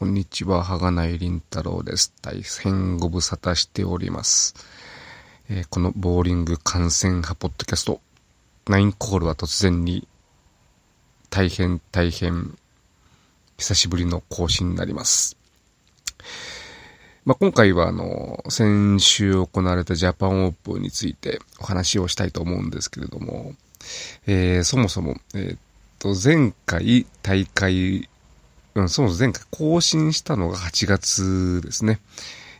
こんにちは、はがないりんたろうです。大変ご無沙汰しております。えー、このボーリング観戦派ポッドキャスト、ナインコールは突然に、大変大変、久しぶりの更新になります。まあ、今回はあの、先週行われたジャパンオープンについてお話をしたいと思うんですけれども、えー、そもそも、えー、っと、前回大会うん、そもそも前回更新したのが8月ですね。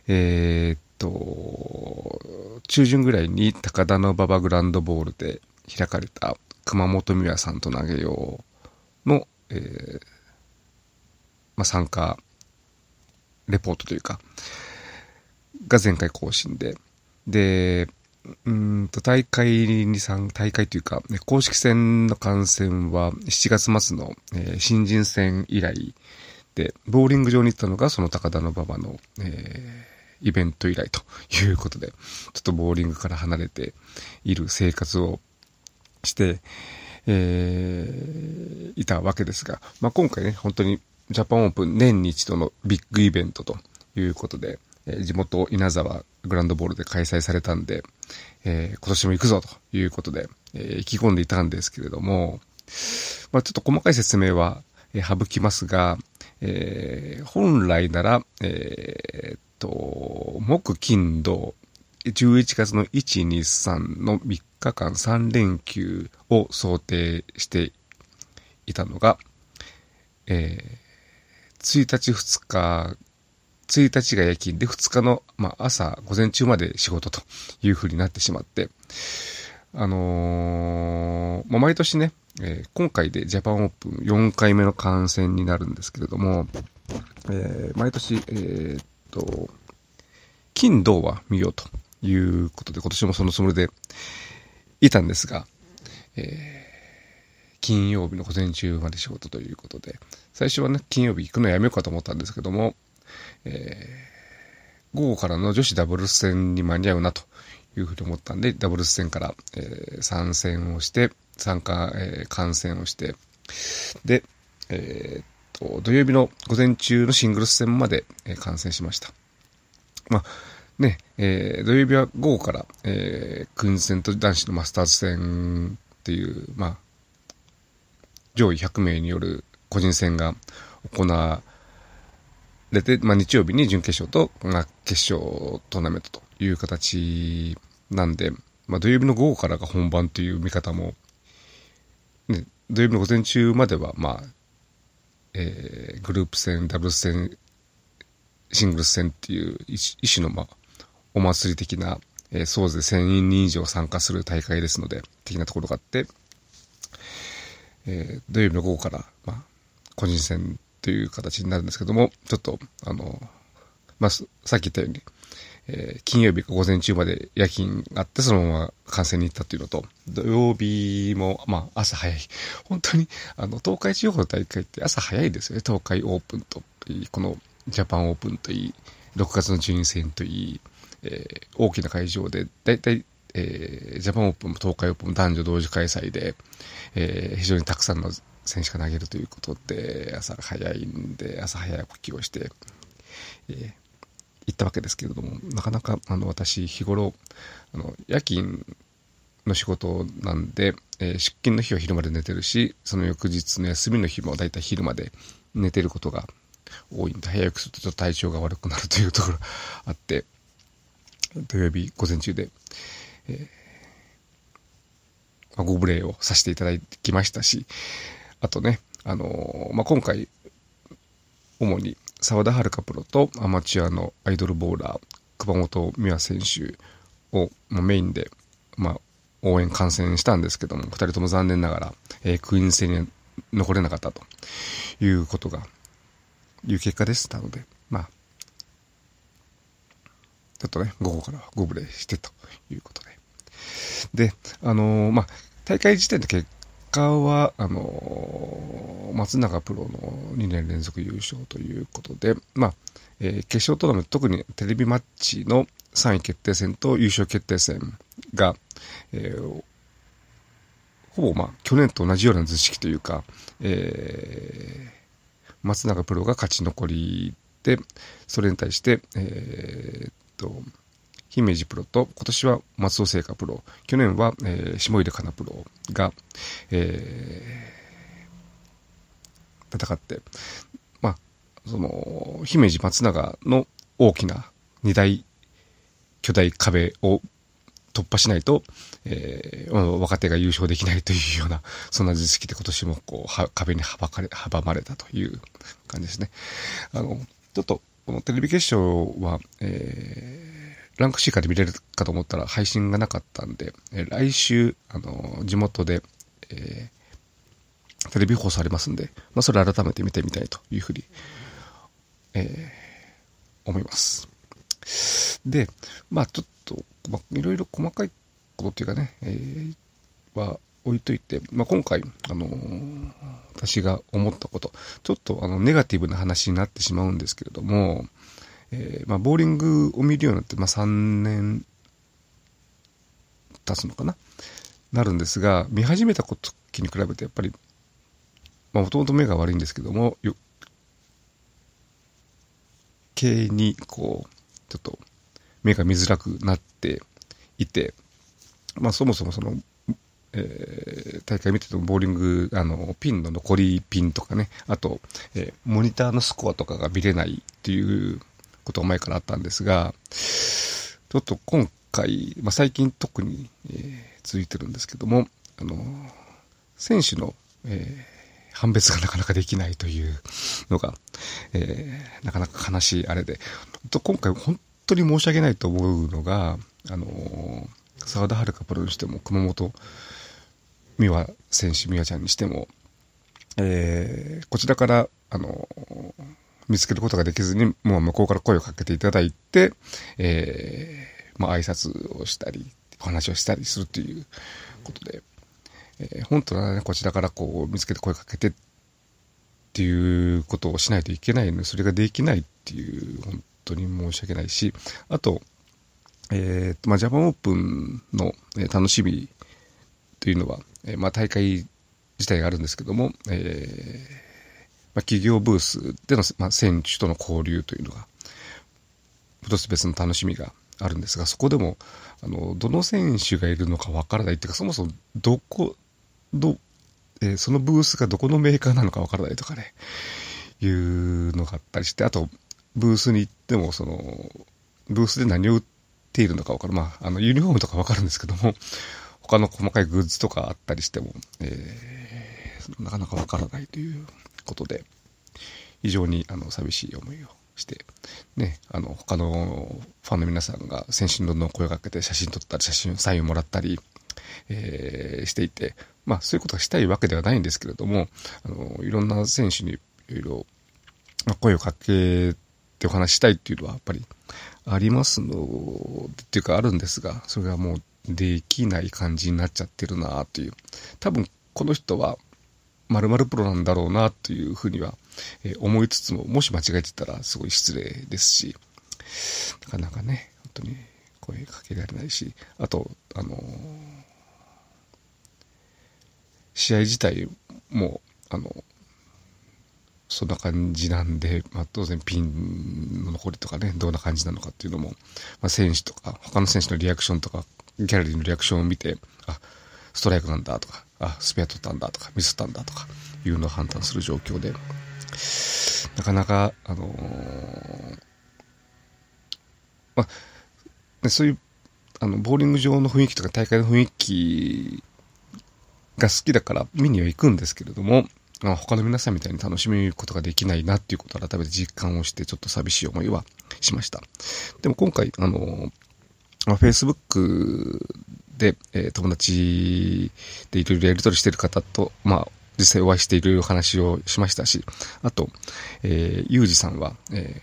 えー、っと、中旬ぐらいに高田馬場グランドボールで開かれた熊本美和さんと投げようの、えー、まあ、参加レポートというか、が前回更新で、で、うんと、大会に参、大会というか、公式戦の観戦は7月末の、えー、新人戦以来で、ボーリング場に行ったのがその高田馬場の、えー、イベント以来ということで、ちょっとボーリングから離れている生活をして、えー、いたわけですが、まあ、今回ね、本当にジャパンオープン年に一度のビッグイベントということで、え、地元稲沢グランドボールで開催されたんで、えー、今年も行くぞということで、えー、意気込んでいたんですけれども、まあ、ちょっと細かい説明は、え、省きますが、えー、本来なら、えー、っと、木金土、11月の1、2、3の3日間3連休を想定していたのが、えー、1日2日1日が夜勤で2日の、まあ、朝、午前中まで仕事という風になってしまって、あのー、まあ、毎年ね、えー、今回でジャパンオープン4回目の観戦になるんですけれども、えー、毎年、えー、っと、金、銅は見ようということで、今年もそのつもりでいたんですが、えー、金曜日の午前中まで仕事ということで、最初はね、金曜日行くのやめようかと思ったんですけども、えー、午後からの女子ダブルス戦に間に合うなというふうに思ったんで、ダブルス戦から、えー、参戦をして、参加、えー、観戦をして、で、えー、っと、土曜日の午前中のシングルス戦まで、えー、観戦しました。まあ、ね、えー、土曜日は午後から、えー、軍戦と男子のマスターズ戦っていう、まあ、上位100名による個人戦が行われて、まあ、日曜日に準決勝と、まあ、決勝トーナメントという形なんで、まあ、土曜日の午後からが本番という見方も、ね、土曜日の午前中までは、まあ、えー、グループ戦、ダブルス戦、シングルス戦っていう一種の、まあ、お祭り的な、えー、総勢1000人以上参加する大会ですので、的なところがあって、えー、土曜日の午後から、まあ、個人戦という形になるんですけども、ちょっと、あの、まあ、さっき言ったように、えー、金曜日午前中まで夜勤があって、そのまま観戦に行ったというのと、土曜日も、まあ、朝早い。本当に、あの、東海地方の大会って朝早いですよね。東海オープンといい、このジャパンオープンといい、6月の順位戦といい、えー、大きな会場で、だいたい、えー、ジャパンオープンも東海オープンも男女同時開催で、えー、非常にたくさんの選手が投げるということで、朝早いんで、朝早く起きをして、えー、行ったわけですけれども、なかなか、あの、私、日頃、あの、夜勤の仕事なんで、えー、出勤の日は昼まで寝てるし、その翌日の休みの日もだいたい昼まで寝てることが多いんで、早くするとちょっと体調が悪くなるというところあって、土曜日午前中で、えーまあ、ご無礼をさせていただきましたし、あとね、あのー、まあ、今回、主に沢田遥プロとアマチュアのアイドルボーラー、熊本美和選手を、メインで、まあ、応援観戦したんですけども、二人とも残念ながら、えー、クイーン戦に残れなかったということが、いう結果でしたので、まあ、ちょっとね、午後からはご無礼してということで。で、あのー、まあ、大会時点の結果は、あの、松永プロの2年連続優勝ということで、まあ、えー、決勝トーナメント、特にテレビマッチの3位決定戦と優勝決定戦が、えー、ほぼまあ、去年と同じような図式というか、えー、松永プロが勝ち残りで、それに対して、えー、っと、姫路プロと、今年は松尾聖華プロ、去年は、えー、下出かなプロが、えー、戦って、まあ、その、姫路松永の大きな二大巨大壁を突破しないと、えー、若手が優勝できないというような、そんな実績で今年もこう、は壁に阻かれ、阻まれたという感じですね。あの、ちょっと、このテレビ決勝は、えー、ランク C から見れるかと思ったら配信がなかったんで、え、来週、あの、地元で、えー、テレビ放送ありますんで、まあ、それ改めて見てみたいというふうに、えー、思います。で、まあちょっと、まあ、いろいろ細かいことっていうかね、えー、は置いといて、まあ、今回、あのー、私が思ったこと、ちょっとあの、ネガティブな話になってしまうんですけれども、えー、まあ、ボーリングを見るようになって、まあ、3年経つのかな？なるんですが、見始めた時に比べてやっぱり、まあ、もともと目が悪いんですけども、よ、系に、こう、ちょっと、目が見づらくなっていて、まあそもそもその、えー、大会見ててもボーリング、あの、ピンの残りピンとかね、あと、えー、モニターのスコアとかが見れないっていうことが前からあったんですが、ちょっと今回、まあ最近特に、えー、続いてるんですけども、あの、選手の、えー、判別がなかなかできないというのが、えー、なかなか悲しいあれで、と今回本当に申し訳ないと思うのが、あの沢田遥プロにしても、熊本美和選手、美和ちゃんにしても、えー、こちらから、あの見つけることができずに、もう向こうから声をかけていただいて、えー、まあ挨拶をしたり、お話をしたりするということで、えー、本当はね、こちらからこう見つけて声かけてっていうことをしないといけないので、それができないっていう、本当に申し訳ないし、あと、えー、まあ、ジャパンオープンの、楽しみというのは、えー、まあ、大会自体があるんですけども、えー、まあ、企業ブースでの、まあ、選手との交流というのが、一つ別の楽しみがあるんですが、そこでも、あの、どの選手がいるのかわからないっていうか、そもそもどこ、ど、えー、そのブースがどこのメーカーなのかわからないとかね、いうのがあったりして、あと、ブースに行っても、その、ブースで何を売っているのかわかる。まあ、あの、ユニフォームとかわかるんですけども、他の細かいグッズとかあったりしても、えー、なかなかわからないということで、非常に、あの、寂しい思いをして、ね、あの、他のファンの皆さんが選手にどんどん声をかけて写真撮ったり、写真、サインをもらったり、えー、していて、まあ、そういうことがしたいわけではないんですけれども、あの、いろんな選手にいろいろ、声をかけてお話したいっていうのはやっぱりありますの、っていうかあるんですが、それがもうできない感じになっちゃってるなっていう。多分この人は〇〇プロなんだろうなというふうには、え思いつつも、もし間違えてたらすごい失礼ですし、なかなかね、本当に声かけられないし、あと、あの試合自体も、あの、そんな感じなんで、まあ、当然ピンの残りとかね、どんな感じなのかっていうのも、まあ、選手とか、他の選手のリアクションとか、ギャラリーのリアクションを見て、あ、ストライクなんだとか、あ、スペア取ったんだとか、ミスったんだとか、いうのを判断する状況で、なかなか、あのー、まあ、そういう、あの、ボーリング場の雰囲気とか大会の雰囲気が好きだから見には行くんですけれども、まあ、他の皆さんみたいに楽しむことができないなっていうことを改めて実感をしてちょっと寂しい思いはしました。でも今回、あの、まあ、Facebook で、えー、友達でいろいろやり取りしてる方と、まあ、実際お会いしていろいろ話をしましたし、あと、えー、ゆうじさんは、えー、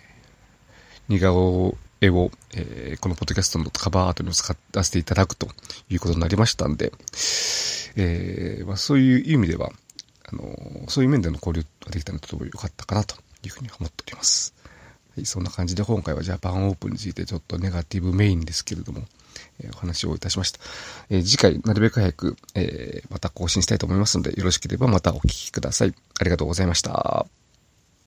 似顔絵を、えー、このポッドキャストのカバーアートに使わせていただくということになりましたんで、えーまあ、そういう意味では、あの、そういう面での交流ができたのはとても良かったかなというふうに思っております。はい、そんな感じで今回はジャパンオープンについてちょっとネガティブメインですけれども、え、お話をいたしました。え、次回なるべく早く、え、また更新したいと思いますので、よろしければまたお聞きください。ありがとうございました。